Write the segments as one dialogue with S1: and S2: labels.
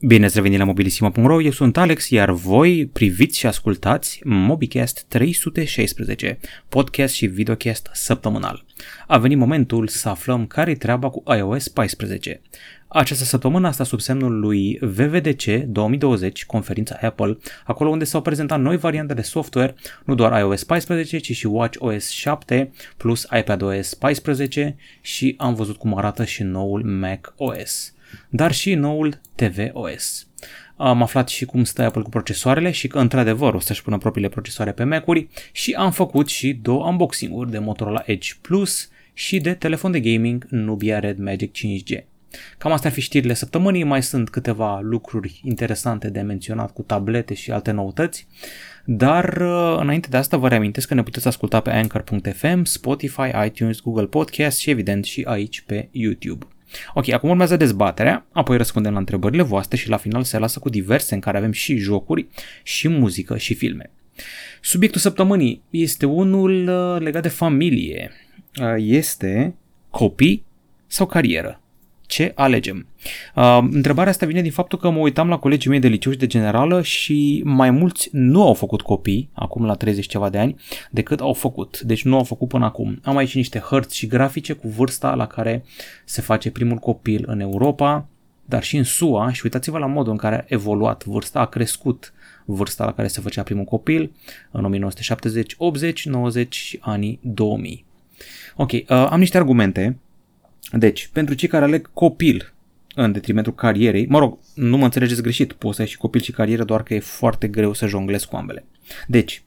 S1: Bine ați revenit la mobilisima.ro, eu sunt Alex, iar voi priviți și ascultați MobiCast 316, podcast și videocast săptămânal. A venit momentul să aflăm care-i treaba cu iOS 14. Această săptămână asta sub semnul lui VVDC 2020, conferința Apple, acolo unde s-au prezentat noi variante de software, nu doar iOS 14, ci și WatchOS 7 plus iPadOS 14 și am văzut cum arată și noul macOS dar și noul tvOS. Am aflat și cum stă Apple cu procesoarele și că într-adevăr o să-și pună propriile procesoare pe Mac-uri și am făcut și două unboxing-uri de Motorola Edge Plus și de telefon de gaming Nubia Red Magic 5G. Cam astea ar fi știrile săptămânii, mai sunt câteva lucruri interesante de menționat cu tablete și alte noutăți, dar uh, înainte de asta vă reamintesc că ne puteți asculta pe Anchor.fm, Spotify, iTunes, Google Podcast și evident și aici pe YouTube. Ok, acum urmează dezbaterea, apoi răspundem la întrebările voastre și la final se lasă cu diverse în care avem și jocuri, și muzică, și filme. Subiectul săptămânii este unul uh, legat de familie. Uh, este copii sau carieră? Ce alegem? Uh, întrebarea asta vine din faptul că mă uitam la colegii mei de liceu și de generală și mai mulți nu au făcut copii, acum la 30 ceva de ani, decât au făcut. Deci nu au făcut până acum. Am aici niște hărți și grafice cu vârsta la care se face primul copil în Europa, dar și în SUA și uitați-vă la modul în care a evoluat vârsta, a crescut vârsta la care se făcea primul copil în 1970, 80, 90 și anii 2000. Ok, uh, am niște argumente deci, pentru cei care aleg copil în detrimentul carierei, mă rog, nu mă înțelegeți greșit, poți să ai și copil și carieră, doar că e foarte greu să jonglezi cu ambele. Deci,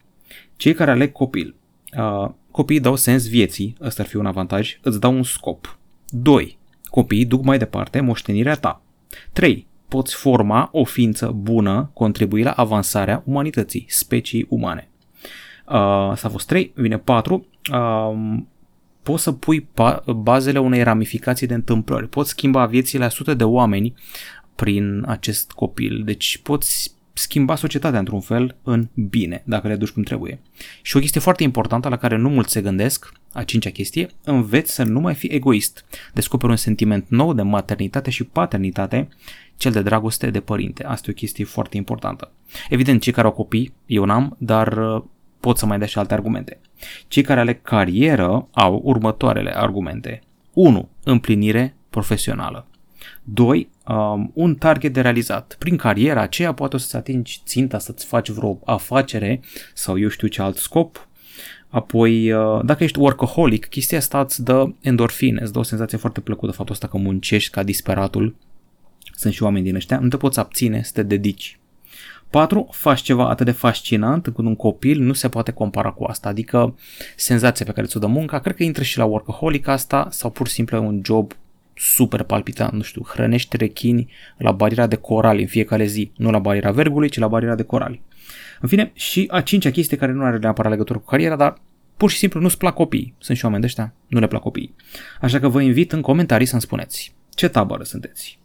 S1: cei care aleg copil, uh, copiii dau sens vieții, ăsta ar fi un avantaj, îți dau un scop. 2. Copiii duc mai departe moștenirea ta. 3. Poți forma o ființă bună, contribui la avansarea umanității, specii umane. Uh, s-a fost 3, vine 4. Uh, poți să pui bazele unei ramificații de întâmplări. Poți schimba viețile a sute de oameni prin acest copil. Deci poți schimba societatea într-un fel în bine, dacă le duci cum trebuie. Și o chestie foarte importantă la care nu mulți se gândesc, a cincea chestie, înveți să nu mai fii egoist. Descoperi un sentiment nou de maternitate și paternitate, cel de dragoste de părinte. Asta e o chestie foarte importantă. Evident, cei care au copii, eu n-am, dar pot să mai dea și alte argumente. Cei care aleg carieră au următoarele argumente. 1. Împlinire profesională. 2. Um, un target de realizat. Prin cariera aceea poate o să-ți atingi ținta să-ți faci vreo afacere sau eu știu ce alt scop. Apoi, uh, dacă ești workaholic, chestia asta îți dă endorfine, îți dă o senzație foarte plăcută faptul ăsta că muncești ca disperatul. Sunt și oameni din ăștia, nu te poți abține să te dedici 4. Faci ceva atât de fascinant încât un copil nu se poate compara cu asta, adică senzația pe care ți-o dă munca, cred că intră și la workaholic asta sau pur și simplu un job super palpitant, nu știu, hrănești rechini la bariera de corali în fiecare zi, nu la bariera vergului, ci la bariera de corali. În fine, și a cincea chestie care nu are neapărat legătură cu cariera, dar pur și simplu nu-ți plac copiii. Sunt și oameni de ăștia, nu le plac copiii. Așa că vă invit în comentarii să-mi spuneți ce tabără sunteți.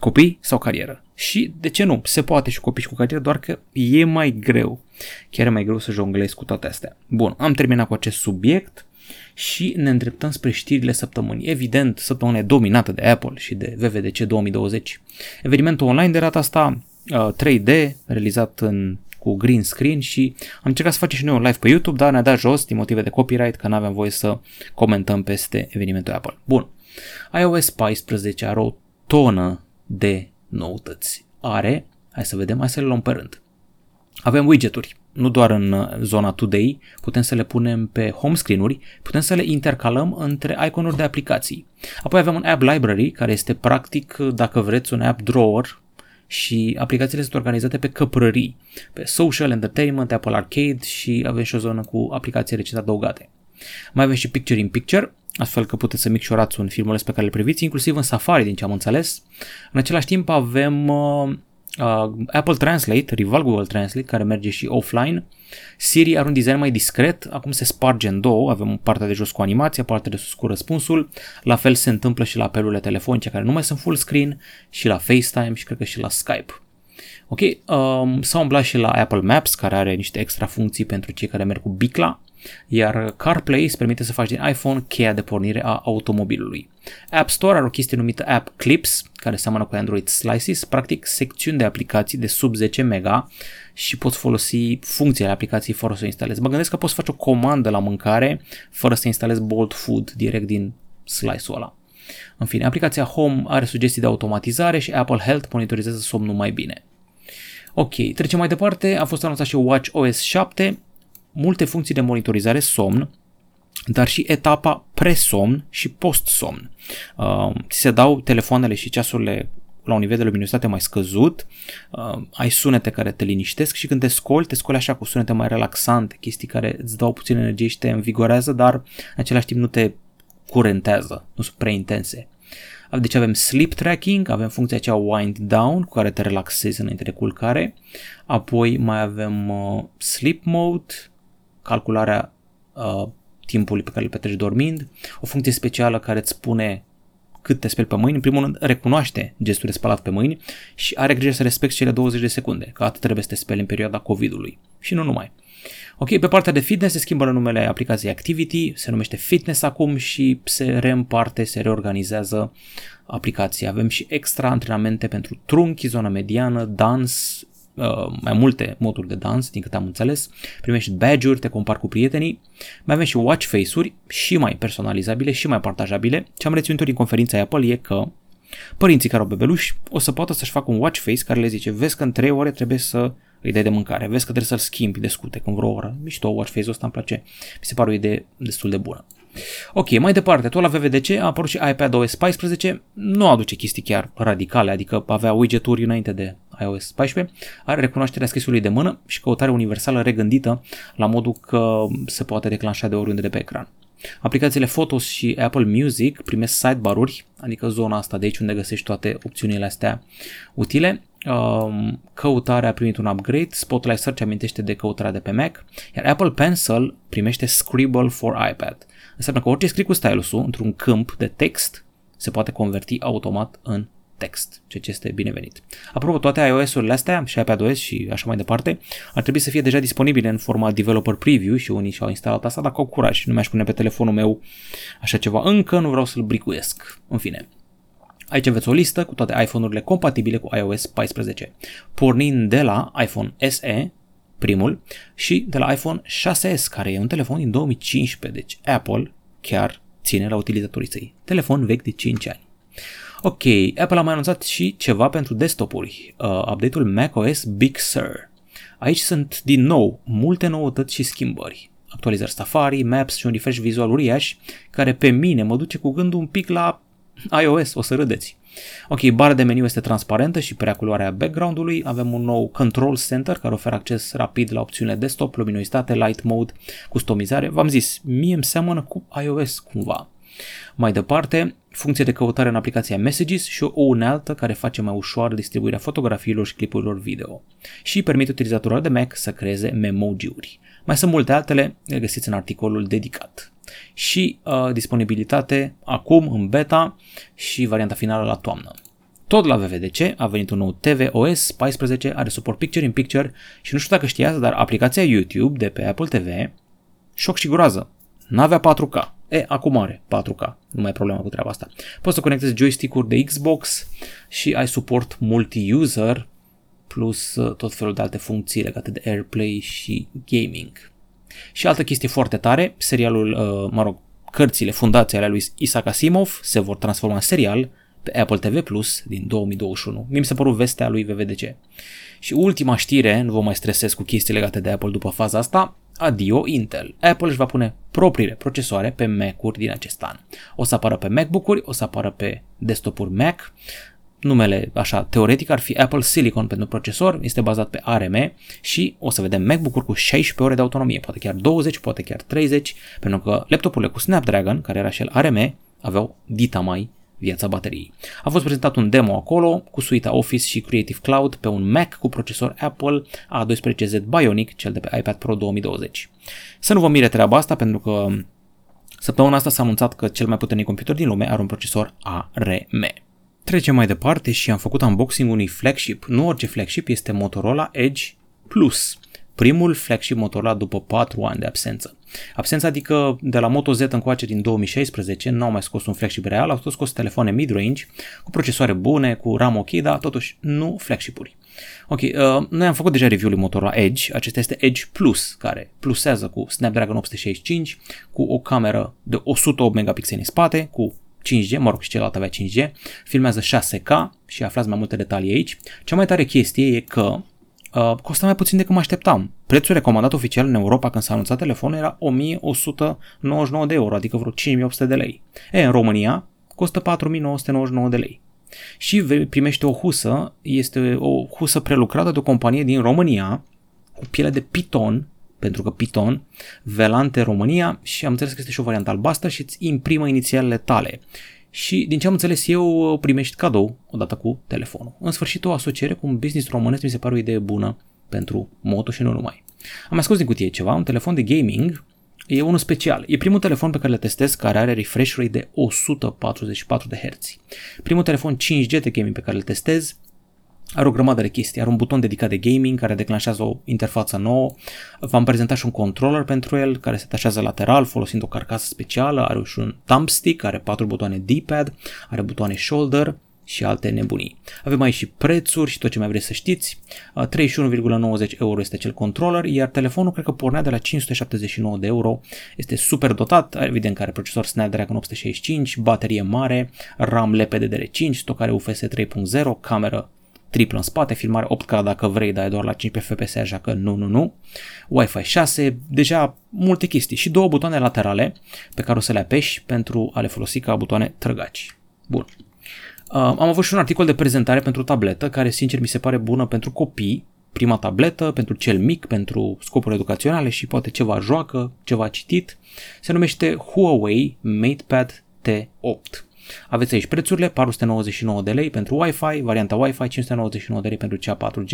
S1: Copii sau carieră? Și de ce nu? Se poate și copii și cu carieră, doar că e mai greu. Chiar e mai greu să jonglezi cu toate astea. Bun, am terminat cu acest subiect și ne îndreptăm spre știrile săptămânii. Evident, săptămâna e dominată de Apple și de VVDC 2020. Evenimentul online de data asta 3D, uh, realizat în cu green screen și am încercat să facem și noi un live pe YouTube, dar ne-a dat jos din motive de copyright că nu aveam voie să comentăm peste evenimentul Apple. Bun. iOS 14 are o tonă de noutăți. Are, hai să vedem, hai să le luăm pe rând. Avem widgeturi, nu doar în uh, zona Today, putem să le punem pe home screen-uri, putem să le intercalăm între iconuri de aplicații. Apoi avem un app library, care este practic, dacă vreți, un app drawer și aplicațiile sunt organizate pe căprării, pe social, entertainment, Apple Arcade și avem și o zonă cu aplicații recent adăugate. Mai avem și Picture in Picture, astfel că puteți să micșorați un filmuleț pe care îl priviți, inclusiv în Safari, din ce am înțeles. În același timp avem uh, uh, Apple Translate, rival Google Translate, care merge și offline. Siri are un design mai discret, acum se sparge în două, avem partea de jos cu animația, partea de sus cu răspunsul. La fel se întâmplă și la apelurile telefonice care nu mai sunt full screen, și la FaceTime și cred că și la Skype. Ok, um, s-a umblat și la Apple Maps, care are niște extra funcții pentru cei care merg cu bicla. Iar CarPlay îți permite să faci din iPhone cheia de pornire a automobilului. App Store are o chestie numită App Clips, care seamănă cu Android Slices, practic secțiuni de aplicații de sub 10 mega și poți folosi funcțiile aplicației fără să o instalezi. Mă gândesc că poți face o comandă la mâncare fără să instalezi Bolt Food direct din slice-ul ăla. În fine, aplicația Home are sugestii de automatizare și Apple Health monitorizează somnul mai bine. Ok, trecem mai departe. A fost anunțat și Watch OS 7, multe funcții de monitorizare somn, dar și etapa pre-somn și post-somn. Uh, se dau telefoanele și ceasurile la un nivel de luminozitate mai scăzut, uh, ai sunete care te liniștesc și când te scoli, te scoli așa cu sunete mai relaxante, chestii care îți dau puțin energie și te învigorează, dar în același timp nu te curentează, nu sunt prea intense. Deci avem sleep tracking, avem funcția aceea wind down cu care te relaxezi înainte de culcare, apoi mai avem uh, sleep mode, calcularea uh, timpului pe care îl petreci dormind, o funcție specială care îți spune cât te speli pe mâini, în primul rând recunoaște gestul de spălat pe mâini și are grijă să respecti cele 20 de secunde, că atât trebuie să te speli în perioada COVID-ului. Și nu numai. Ok, pe partea de fitness se schimbă numele aplicației Activity, se numește Fitness acum și se reîmparte, se reorganizează aplicația. Avem și extra antrenamente pentru trunchi, zona mediană, dans, uh, mai multe moduri de dans, din câte am înțeles. Primești badge-uri, te compar cu prietenii. Mai avem și watch face-uri și mai personalizabile și mai partajabile. Ce am reținut din conferința Apple e că părinții care au bebeluși o să poată să-și facă un watch face care le zice vezi că în 3 ore trebuie să îi dai de mâncare. Vezi că trebuie să-l schimbi de scute când vreo oră. Mișto, watch face-ul ăsta îmi place. Mi se pare o idee destul de bună. Ok, mai departe, tot la VVDC a apărut și iPadOS 14, nu aduce chestii chiar radicale, adică avea widget-uri înainte de iOS 14, are recunoașterea scrisului de mână și căutare universală regândită la modul că se poate declanșa de oriunde de pe ecran. Aplicațiile Photos și Apple Music primesc sidebar-uri, adică zona asta de aici unde găsești toate opțiunile astea utile. Um, căutarea a primit un upgrade, Spotlight Search amintește de căutarea de pe Mac, iar Apple Pencil primește Scribble for iPad. Înseamnă că orice scrii cu stylusul într-un câmp de text se poate converti automat în text, ceea ce este binevenit. Apropo, toate iOS-urile astea și iPadOS și așa mai departe ar trebui să fie deja disponibile în format developer preview și unii și-au instalat asta dacă au curaj. Nu mi-aș pune pe telefonul meu așa ceva încă, nu vreau să-l bricuiesc. În fine, Aici aveți o listă cu toate iPhone-urile compatibile cu iOS 14, pornind de la iPhone SE, primul, și de la iPhone 6s, care e un telefon din 2015, deci Apple chiar ține la utilizatorii săi. Telefon vechi de 5 ani. Ok, Apple a mai anunțat și ceva pentru desktopuri, uh, update-ul macOS Big Sur. Aici sunt din nou multe noutăți și schimbări. Actualizări Safari, Maps și un refresh vizual uriaș, care pe mine mă duce cu gândul un pic la iOS, o să râdeți. Ok, bara de meniu este transparentă și prea culoarea background-ului. Avem un nou Control Center care oferă acces rapid la opțiunile desktop, luminozitate, light mode, customizare. V-am zis, mie îmi seamănă cu iOS cumva. Mai departe, funcție de căutare în aplicația Messages și o unealtă care face mai ușoară distribuirea fotografiilor și clipurilor video și permite utilizatorilor de Mac să creeze memoji-uri. Mai sunt multe altele, le găsiți în articolul dedicat. Și uh, disponibilitate acum în beta și varianta finală la toamnă. Tot la VVDC a venit un nou tvOS 14, are suport Picture in Picture și nu știu dacă știați, dar aplicația YouTube de pe Apple TV, șoc și groază, n-avea 4K. E, acum are 4K, nu mai e problema cu treaba asta. Poți să conectezi joystick-uri de Xbox și ai suport multi-user plus uh, tot felul de alte funcții legate de AirPlay și gaming. Și altă chestie foarte tare, serialul, uh, mă rog, cărțile, fundația ale lui Isaac Asimov se vor transforma în serial pe Apple TV Plus din 2021. Mi s-a părut vestea lui VVDC. Și ultima știre, nu vă mai stresez cu chestii legate de Apple după faza asta, adio Intel. Apple își va pune propriile procesoare pe Mac-uri din acest an. O să apară pe MacBook-uri, o să apară pe desktop-uri Mac, numele așa teoretic ar fi Apple Silicon pentru procesor, este bazat pe ARM și o să vedem MacBook-uri cu 16 ore de autonomie, poate chiar 20, poate chiar 30, pentru că laptopurile cu Snapdragon, care era și el ARM, aveau dita mai viața bateriei. A fost prezentat un demo acolo cu suita Office și Creative Cloud pe un Mac cu procesor Apple A12Z Bionic, cel de pe iPad Pro 2020. Să nu vă mire treaba asta pentru că săptămâna asta s-a anunțat că cel mai puternic computer din lume are un procesor ARM. Trecem mai departe și am făcut unboxing unui flagship. Nu orice flagship, este Motorola Edge Plus primul flagship Motorola după 4 ani de absență. Absența adică de la Moto Z încoace din 2016 nu au mai scos un flagship real, au tot scos telefoane mid-range cu procesoare bune, cu RAM ok, dar totuși nu flagship-uri. Ok, uh, noi am făcut deja review-ul Motorola Edge, acesta este Edge Plus, care plusează cu Snapdragon 865, cu o cameră de 108 megapixeli în spate, cu 5G, mă rog și celălalt avea 5G, filmează 6K și aflați mai multe detalii aici. Cea mai tare chestie e că uh, costă mai puțin decât mă așteptam. Prețul recomandat oficial în Europa când s-a anunțat telefonul era 1199 de euro, adică vreo 5800 de lei. E, în România costă 4999 de lei. Și primește o husă, este o husă prelucrată de o companie din România, cu piele de piton, pentru că Python, Velante România și am înțeles că este și o variantă albastră și îți imprimă inițialele tale. Și din ce am înțeles eu, primești cadou odată cu telefonul. În sfârșit, o asociere cu un business românesc mi se pare o idee bună pentru moto și nu numai. Am mai scos din cutie ceva, un telefon de gaming, e unul special. E primul telefon pe care le testez care are refresh rate de 144 de Hz. Primul telefon 5G de gaming pe care îl testez are o grămadă de chestii, are un buton dedicat de gaming care declanșează o interfață nouă, v-am prezentat și un controller pentru el care se atașează lateral folosind o carcasă specială, are și un thumbstick, are patru butoane D-pad, are butoane shoulder și alte nebunii. Avem aici și prețuri și tot ce mai vreți să știți. 31,90 euro este acel controller, iar telefonul cred că pornea de la 579 de euro. Este super dotat, evident că are procesor Snapdragon 865, baterie mare, RAM LPDDR5, stocare UFS 3.0, cameră triplă în spate, filmare 8K dacă vrei, dar e doar la 15 fps, așa că nu, nu, nu. Wi-Fi 6, deja multe chestii și două butoane laterale pe care o să le apeși pentru a le folosi ca butoane trăgaci. Bun. Uh, am avut și un articol de prezentare pentru tabletă care sincer mi se pare bună pentru copii, prima tabletă, pentru cel mic, pentru scopuri educaționale și poate ceva joacă, ceva citit. Se numește Huawei MatePad T8. Aveți aici prețurile, 499 de lei pentru Wi-Fi, varianta Wi-Fi, 599 de lei pentru cea 4G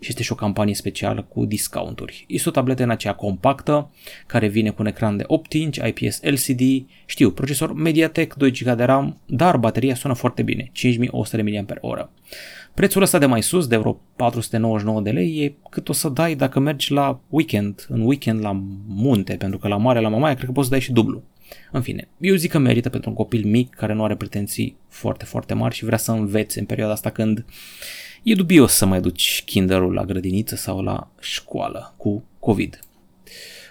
S1: și este și o campanie specială cu discounturi. Este o tabletă în aceea compactă, care vine cu un ecran de 8 inch, IPS LCD, știu, procesor MediaTek, 2 GB de RAM, dar bateria sună foarte bine, 5100 mAh. Prețul ăsta de mai sus, de vreo 499 de lei, e cât o să dai dacă mergi la weekend, în weekend la munte, pentru că la mare, la mamaia, cred că poți să dai și dublu. În fine, eu zic că merită pentru un copil mic care nu are pretenții foarte, foarte mari și vrea să învețe în perioada asta când e dubios să mai duci kinderul la grădiniță sau la școală cu COVID.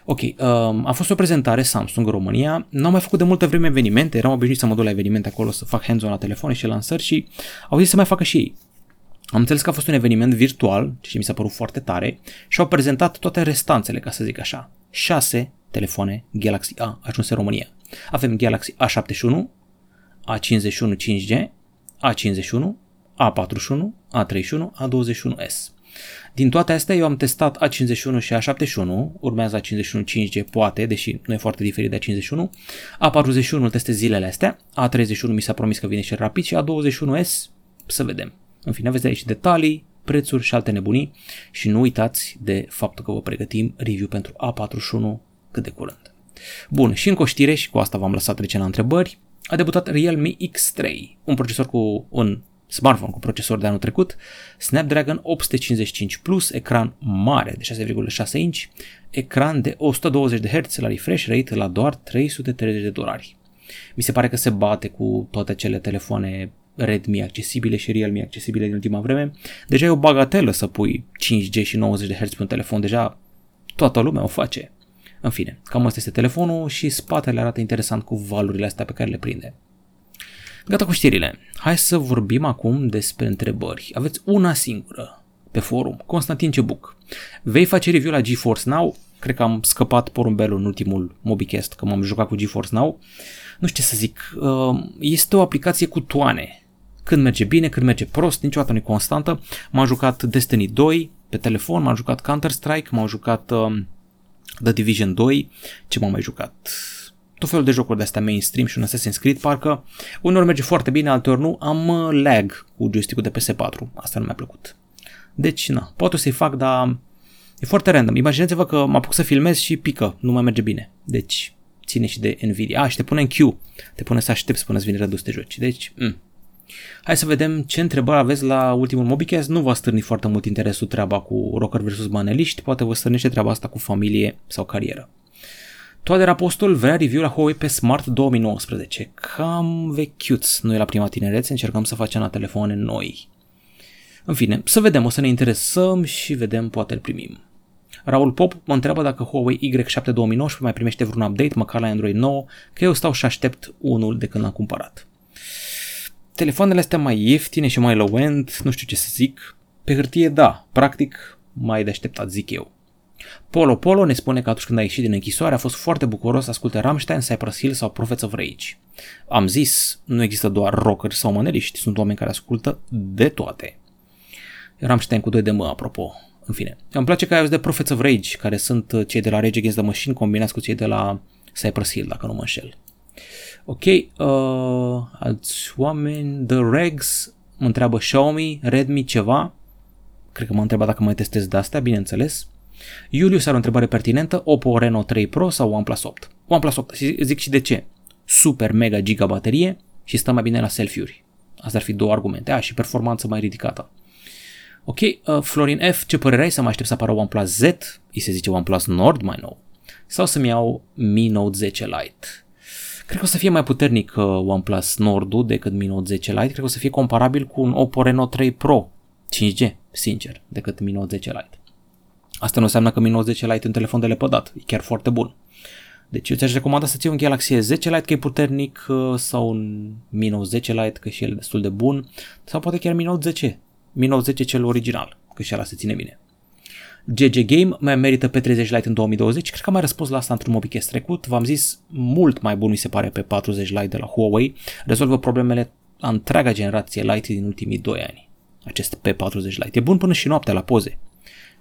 S1: Ok, um, a fost o prezentare Samsung în România, n-am mai făcut de multă vreme evenimente, eram obișnuit să mă duc la evenimente acolo să fac hands-on la telefon și lansări și au zis să mai facă și ei. Am înțeles că a fost un eveniment virtual, ce mi s-a părut foarte tare, și au prezentat toate restanțele, ca să zic așa. Șase telefoane Galaxy A ajunse în România. Avem Galaxy A71, A51 5G, A51, A41, A31, A21s. Din toate astea eu am testat A51 și A71, urmează A51 5G poate, deși nu e foarte diferit de A51, A41 îl testez zilele astea, A31 mi s-a promis că vine și rapid și A21s să vedem. În fine, aveți aici detalii, prețuri și alte nebunii și nu uitați de faptul că vă pregătim review pentru A41 cât de curând. Bun, și în coștire, și cu asta v-am lăsat trece la întrebări, a debutat Realme X3, un procesor cu un smartphone cu procesor de anul trecut, Snapdragon 855 Plus, ecran mare de 6,6 inch, ecran de 120 de Hz la refresh rate la doar 330 de dolari. Mi se pare că se bate cu toate cele telefoane Redmi accesibile și Realme accesibile din ultima vreme. Deja e o bagatelă să pui 5G și 90 de Hz pe un telefon, deja toată lumea o face. În fine, cam asta este telefonul și spatele arată interesant cu valurile astea pe care le prinde. Gata cu știrile. Hai să vorbim acum despre întrebări. Aveți una singură pe forum. Constantin Cebuc. Vei face review la GeForce Now? Cred că am scăpat porumbelul în ultimul MobiCast, că m-am jucat cu GeForce Now. Nu știu ce să zic. Uh, este o aplicație cu toane. Când merge bine, când merge prost, niciodată nu e constantă. M-am jucat Destiny 2 pe telefon, m-am jucat Counter-Strike, m-am jucat uh, The Division 2, ce m-am mai jucat? Tot felul de jocuri de astea mainstream și un Assassin's Creed, parcă uneori merge foarte bine, alteori nu, am uh, lag cu joystick-ul de PS4, asta nu mi-a plăcut. Deci, na, pot să-i fac, dar e foarte random. Imaginați-vă că mă apuc să filmez și pică, nu mai merge bine. Deci, ține și de Nvidia. A, și te pune în queue, te pune să aștepți până îți vine redus de joci. Deci, mm. Hai să vedem ce întrebări aveți la ultimul Mobicast. Nu va stârni foarte mult interesul treaba cu rocker versus maneliști, poate vă stârnește treaba asta cu familie sau carieră. Toader Apostol vrea review la Huawei pe Smart 2019. Cam vechiuț. Noi la prima tinerețe încercăm să facem la telefoane noi. În fine, să vedem, o să ne interesăm și vedem, poate îl primim. Raul Pop mă întreabă dacă Huawei Y7 2019 mai primește vreun update, măcar la Android 9, că eu stau și aștept unul de când l-am cumpărat. Telefoanele astea mai ieftine și mai low-end, nu știu ce să zic, pe hârtie da, practic mai de așteptat zic eu. Polo Polo ne spune că atunci când a ieșit din închisoare a fost foarte bucuros să asculte Rammstein, Cypress Hill sau Prophets of Rage. Am zis, nu există doar rockeri sau maneliști, sunt oameni care ascultă de toate. Rammstein cu 2 de mă, apropo. În fine. Îmi place că ai auzit de Prophets of Rage, care sunt uh, cei de la Rage Against the Machine combinați cu cei de la Cypress Hill, dacă nu mă înșel. Ok, uh, alți oameni, The Regs mă întreabă Xiaomi, Redmi, ceva. Cred că m-a întrebat dacă mai testez de astea, bineînțeles. Iulius are o întrebare pertinentă, Oppo Reno 3 Pro sau OnePlus 8? OnePlus 8, zic și de ce. Super mega giga baterie și stă mai bine la selfie-uri. Asta ar fi două argumente. A, și performanță mai ridicată. Ok, uh, Florin F, ce părere ai să mă aștept să apară OnePlus Z? Îi se zice OnePlus Nord mai nou. Sau să-mi iau Mi Note 10 Lite? Cred că o să fie mai puternic uh, OnePlus Nord decât Mi Note 10 Lite. Cred că o să fie comparabil cu un Oppo Reno 3 Pro 5G, sincer, decât Mi Note 10 Lite. Asta nu înseamnă că Mi Note 10 Lite e un telefon de lepădat, e chiar foarte bun. Deci eu ți-aș recomanda să ții un Galaxy S10 Lite că e puternic uh, sau un Mi Note 10 Lite că și el e destul de bun sau poate chiar Mi Note 10 Mi Note 10 cel original, că și ăla se ține bine. GG Game mai merită pe 30 Lite în 2020, cred că am mai răspuns la asta într-un mobicast trecut, v-am zis mult mai bun mi se pare pe 40 Lite de la Huawei, rezolvă problemele a întreaga generație Lite din ultimii 2 ani. Acest P40 Lite e bun până și noaptea la poze.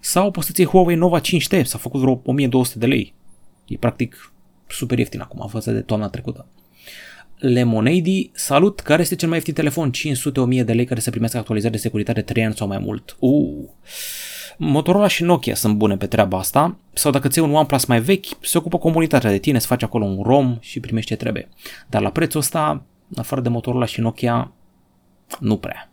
S1: Sau poți să-ți iei Huawei Nova 5T, s-a făcut vreo 1200 de lei. E practic super ieftin acum, față de toamna trecută. Lemonade, salut, care este cel mai ieftin telefon? 500-1000 de lei care să primească actualizări de securitate 3 ani sau mai mult. Uh. Motorola și Nokia sunt bune pe treaba asta, sau dacă ți un OnePlus mai vechi, se ocupă comunitatea de tine, să faci acolo un ROM și primești ce trebuie. Dar la prețul ăsta, afară de Motorola și Nokia, nu prea.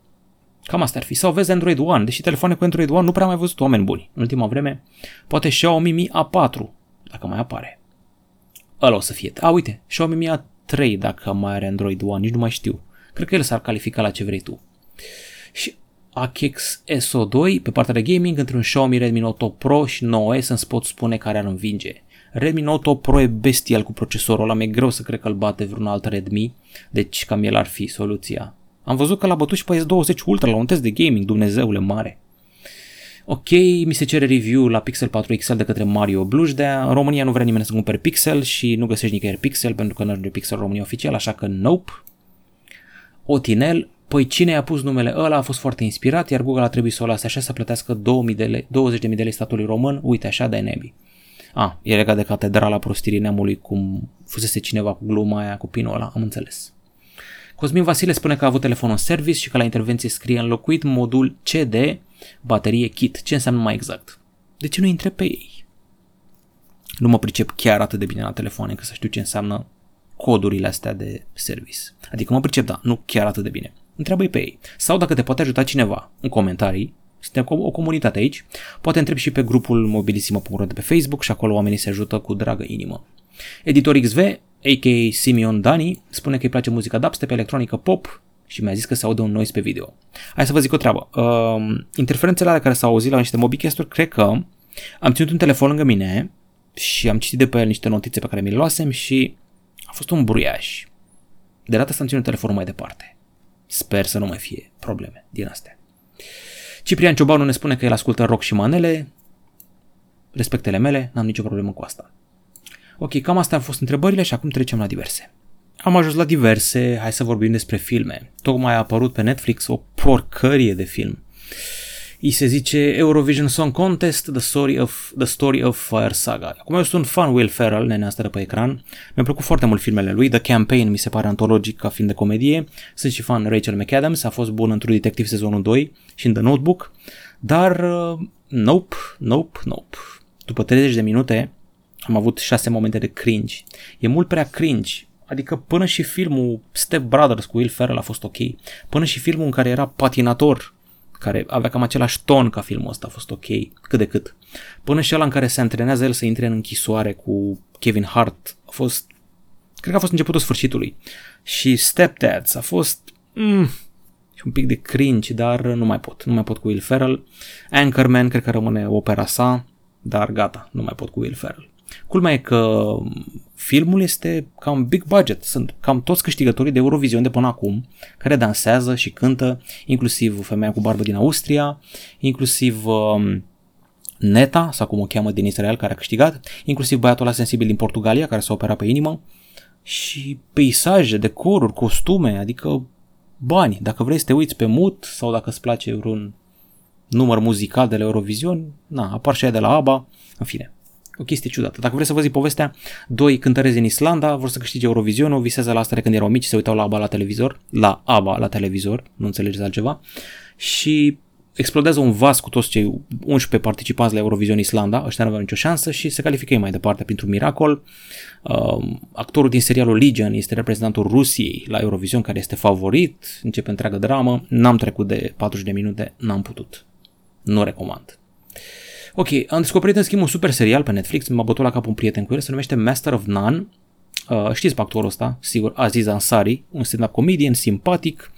S1: Cam asta ar fi. Sau vezi Android One, deși telefoane cu Android One nu prea am mai văzut oameni buni în ultima vreme. Poate Xiaomi Mi A4, dacă mai apare. Ăla o să fie. A, uite, Xiaomi Mi A3, dacă mai are Android One, nici nu mai știu. Cred că el s-ar califica la ce vrei tu. Și AKX SO2 pe partea de gaming între un Xiaomi Redmi Note 8 Pro și 9S îmi pot spune care ar învinge. Redmi Note 8 Pro e bestial cu procesorul ăla, mi-e greu să cred că îl bate vreun alt Redmi, deci cam el ar fi soluția. Am văzut că l-a bătut și pe S20 Ultra la un test de gaming, Dumnezeule mare. Ok, mi se cere review la Pixel 4 XL de către Mario Blujdea. În România nu vrea nimeni să cumpere Pixel și nu găsești nicăieri Pixel pentru că nu ajunge Pixel România oficial, așa că nope. Otinel, păi cine a pus numele ăla a fost foarte inspirat, iar Google a trebuit să o lase așa să plătească 2000 de lei, 20.000 de lei statului român, uite așa de nebi. A, ah, e legat de catedrala prostirii neamului, cum fusese cineva cu gluma aia cu pinul ăla, am înțeles. Cosmin Vasile spune că a avut telefonul service și că la intervenție scrie înlocuit modul CD, baterie kit. Ce înseamnă mai exact? De ce nu intre pe ei? Nu mă pricep chiar atât de bine la telefoane că să știu ce înseamnă codurile astea de service. Adică mă pricep, da, nu chiar atât de bine. Întreabă-i pe ei. Sau dacă te poate ajuta cineva în comentarii, suntem o comunitate aici, poate întreb și pe grupul mobilisimo.ro de pe Facebook și acolo oamenii se ajută cu dragă inimă. Editor XV a.k.a. Simeon Dani, spune că îi place muzica dubstep, electronică, pop și mi-a zis că se aude un noise pe video. Hai să vă zic o treabă. Uh, interferențele alea care s-au auzit la niște mobicasturi, cred că am ținut un telefon lângă mine și am citit de pe el niște notițe pe care mi le luasem și a fost un bruiaj. De data asta am ținut telefonul mai departe. Sper să nu mai fie probleme din astea. Ciprian Ciobanu ne spune că el ascultă rock și manele. Respectele mele, n-am nicio problemă cu asta. Ok, cam astea au fost întrebările și acum trecem la diverse. Am ajuns la diverse, hai să vorbim despre filme. Tocmai a apărut pe Netflix o porcărie de film. I se zice Eurovision Song Contest, The Story of, the story of Fire Saga. Acum eu sunt fan Will Ferrell, nenea asta de pe ecran. Mi-a plăcut foarte mult filmele lui. The Campaign mi se pare antologic ca fiind de comedie. Sunt și fan Rachel McAdams, a fost bun într True Detective sezonul 2 și în The Notebook. Dar uh, nope, nope, nope. După 30 de minute am avut șase momente de cringe. E mult prea cringe. Adică până și filmul Step Brothers cu Will Ferrell a fost ok. Până și filmul în care era patinator care avea cam același ton ca filmul ăsta, a fost ok, cât de cât. Până și ăla în care se antrenează el să intre în închisoare cu Kevin Hart, a fost, cred că a fost începutul sfârșitului. Și Stepdads a fost, mm, un pic de cringe, dar nu mai pot, nu mai pot cu Will Ferrell. Anchorman cred că rămâne opera sa, dar gata, nu mai pot cu Will Ferrell. Culmea e că filmul este cam big budget. Sunt cam toți câștigătorii de Eurovision de până acum, care dansează și cântă, inclusiv femeia cu barbă din Austria, inclusiv um, Neta, sau cum o cheamă din Israel, care a câștigat, inclusiv băiatul ăla sensibil din Portugalia, care s-a operat pe inimă, și peisaje, decoruri, costume, adică bani. Dacă vrei să te uiți pe mut sau dacă îți place vreun număr muzical de la Eurovision, na, apar și aia de la ABBA, în fine, o chestie ciudată. Dacă vreți să vă zic povestea, doi cântărezi în Islanda vor să câștige Eurovisionul, visează la asta de când erau mici, se uitau la ABBA la televizor, la ABBA la televizor, nu înțelegeți altceva, și explodează un vas cu toți cei 11 participanți la Eurovision Islanda, ăștia nu aveau nicio șansă și se califică ei mai departe printr-un miracol. Uh, actorul din serialul Legion este reprezentantul Rusiei la Eurovision, care este favorit, începe întreagă dramă, n-am trecut de 40 de minute, n-am putut. Nu recomand. Ok, am descoperit în schimb un super serial pe Netflix, m-a bătut la cap un prieten cu el, se numește Master of None. Uh, știți pe actorul ăsta, sigur, Aziz Ansari, un stand-up comedian simpatic,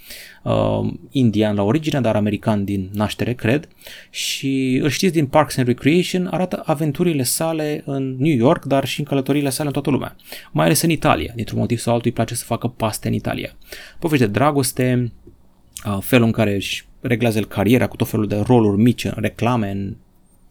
S1: uh, indian la origine, dar american din naștere, cred, și îl știți din Parks and Recreation, arată aventurile sale în New York, dar și în călătoriile sale în toată lumea, mai ales în Italia, dintr-un motiv sau altul îi place să facă paste în Italia. Povești de dragoste, uh, felul în care își reglează el cariera cu tot felul de roluri mici în reclame, în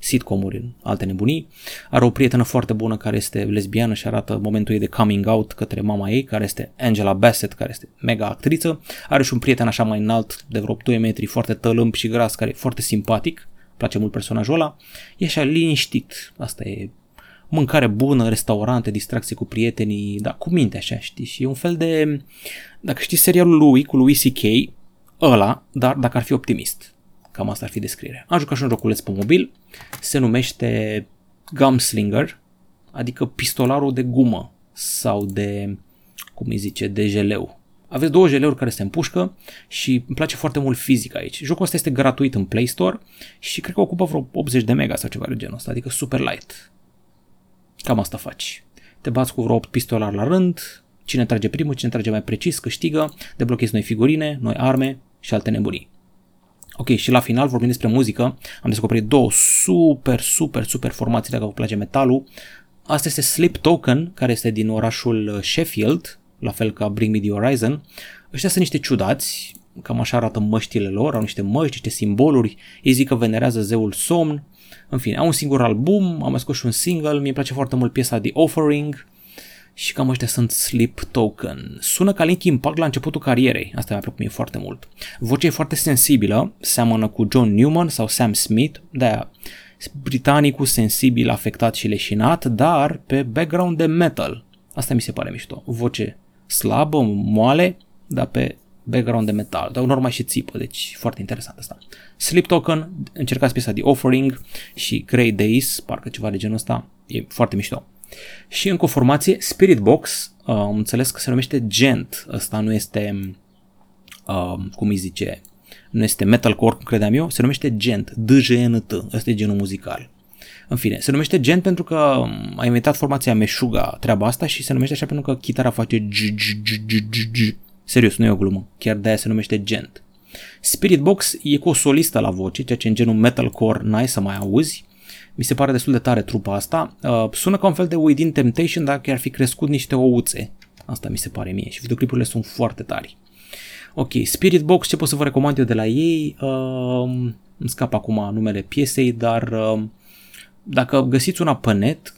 S1: sitcomuri, în alte nebunii. Are o prietenă foarte bună care este lesbiană și arată momentul ei de coming out către mama ei, care este Angela Bassett, care este mega actriță. Are și un prieten așa mai înalt, de vreo 2 metri, foarte tălâmp și gras, care e foarte simpatic. Place mult personajul ăla. E așa liniștit. Asta e mâncare bună, restaurante, distracție cu prietenii, dar cu minte așa, știi? Și e un fel de... Dacă știi serialul lui cu lui C.K., ăla, dar dacă ar fi optimist. Cam asta ar fi descrierea. Am jucat și un joculeț pe mobil, se numește Gumslinger, adică pistolarul de gumă sau de, cum îi zice, de jeleu. Aveți două jeleuri care se împușcă și îmi place foarte mult fizica aici. Jocul ăsta este gratuit în Play Store și cred că ocupă vreo 80 de mega sau ceva de genul ăsta, adică super light. Cam asta faci. Te bați cu vreo 8 pistolari la rând, cine trage primul, cine trage mai precis câștigă, deblochezi noi figurine, noi arme și alte nebunii. Ok, și la final vorbim despre muzică. Am descoperit două super, super, super formații dacă vă place metalul. Asta este Sleep Token, care este din orașul uh, Sheffield, la fel ca Bring Me The Horizon. Ăștia sunt niște ciudați, cam așa arată măștile lor, au niște măști, niște simboluri, ei zic că venerează zeul somn. În fine, au un singur album, am mai scos și un single, mi-e place foarte mult piesa The Offering, și cam ăștia sunt Sleep Token. Sună ca Linkin Park la începutul carierei, asta mi-a plăcut mie foarte mult. Vocea e foarte sensibilă, seamănă cu John Newman sau Sam Smith, de-aia britanicul sensibil, afectat și leșinat, dar pe background de metal. Asta mi se pare mișto. Voce slabă, moale, dar pe background de metal, dar unor mai și țipă, deci foarte interesant asta. Sleep Token, încercați piesa The Offering și Grey Days, parcă ceva de genul ăsta, e foarte mișto. Și încă o formație, Spirit Box, uh, am înțeles că se numește Gent, ăsta nu este, uh, cum îi zice, nu este metalcore, cum credeam eu, se numește Gent, D-G-N-T, ăsta e genul muzical. În fine, se numește Gent pentru că a inventat formația Meshuga treaba asta și se numește așa pentru că chitara face g g g g g g Serios, nu e o glumă, chiar de-aia se numește Gent. Spirit Box e cu o solistă la voce, ceea ce în genul metalcore n-ai să mai auzi. Mi se pare destul de tare trupa asta. Uh, sună ca un fel de Within Temptation dacă ar fi crescut niște ouțe. Asta mi se pare mie și videoclipurile sunt foarte tari. Ok, Spirit Box, ce pot să vă recomand eu de la ei? Uh, îmi scap acum numele piesei, dar uh, dacă găsiți una pe net,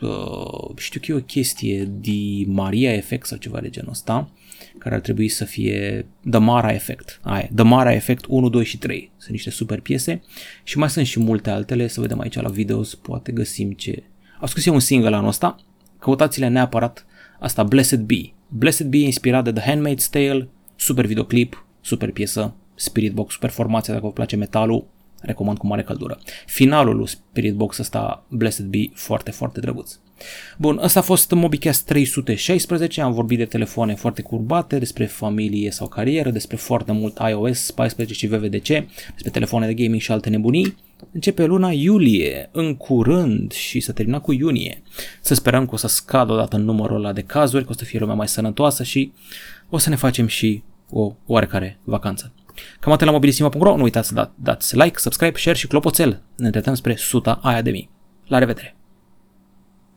S1: uh, știu că e o chestie de Maria Effect sau ceva de genul ăsta, care ar trebui să fie The Mara Effect. Aia, The Mara Effect 1, 2 și 3. Sunt niște super piese și mai sunt și multe altele, să vedem aici la videos, poate găsim ce... Au scris eu un single anul ăsta, căutați-le neapărat asta Blessed Be. Blessed Be inspirat de The Handmaid's Tale, super videoclip, super piesă, Spirit Box, super formație dacă vă place metalul, recomand cu mare căldură. Finalul lui Spirit Box ăsta, Blessed Be, foarte, foarte drăguț. Bun, ăsta a fost MobiCast 316, am vorbit de telefoane foarte curbate, despre familie sau carieră, despre foarte mult iOS 14 și VVDC, despre telefoane de gaming și alte nebunii. Începe luna iulie, în curând și să termina cu iunie. Să sperăm că o să scadă odată numărul ăla de cazuri, că o să fie lumea mai sănătoasă și o să ne facem și o oarecare vacanță. Cam atât la mobilisima.ro, nu uitați să da, dați like, subscribe, share și clopoțel. Ne îndreptăm spre suta aia de mii. La revedere!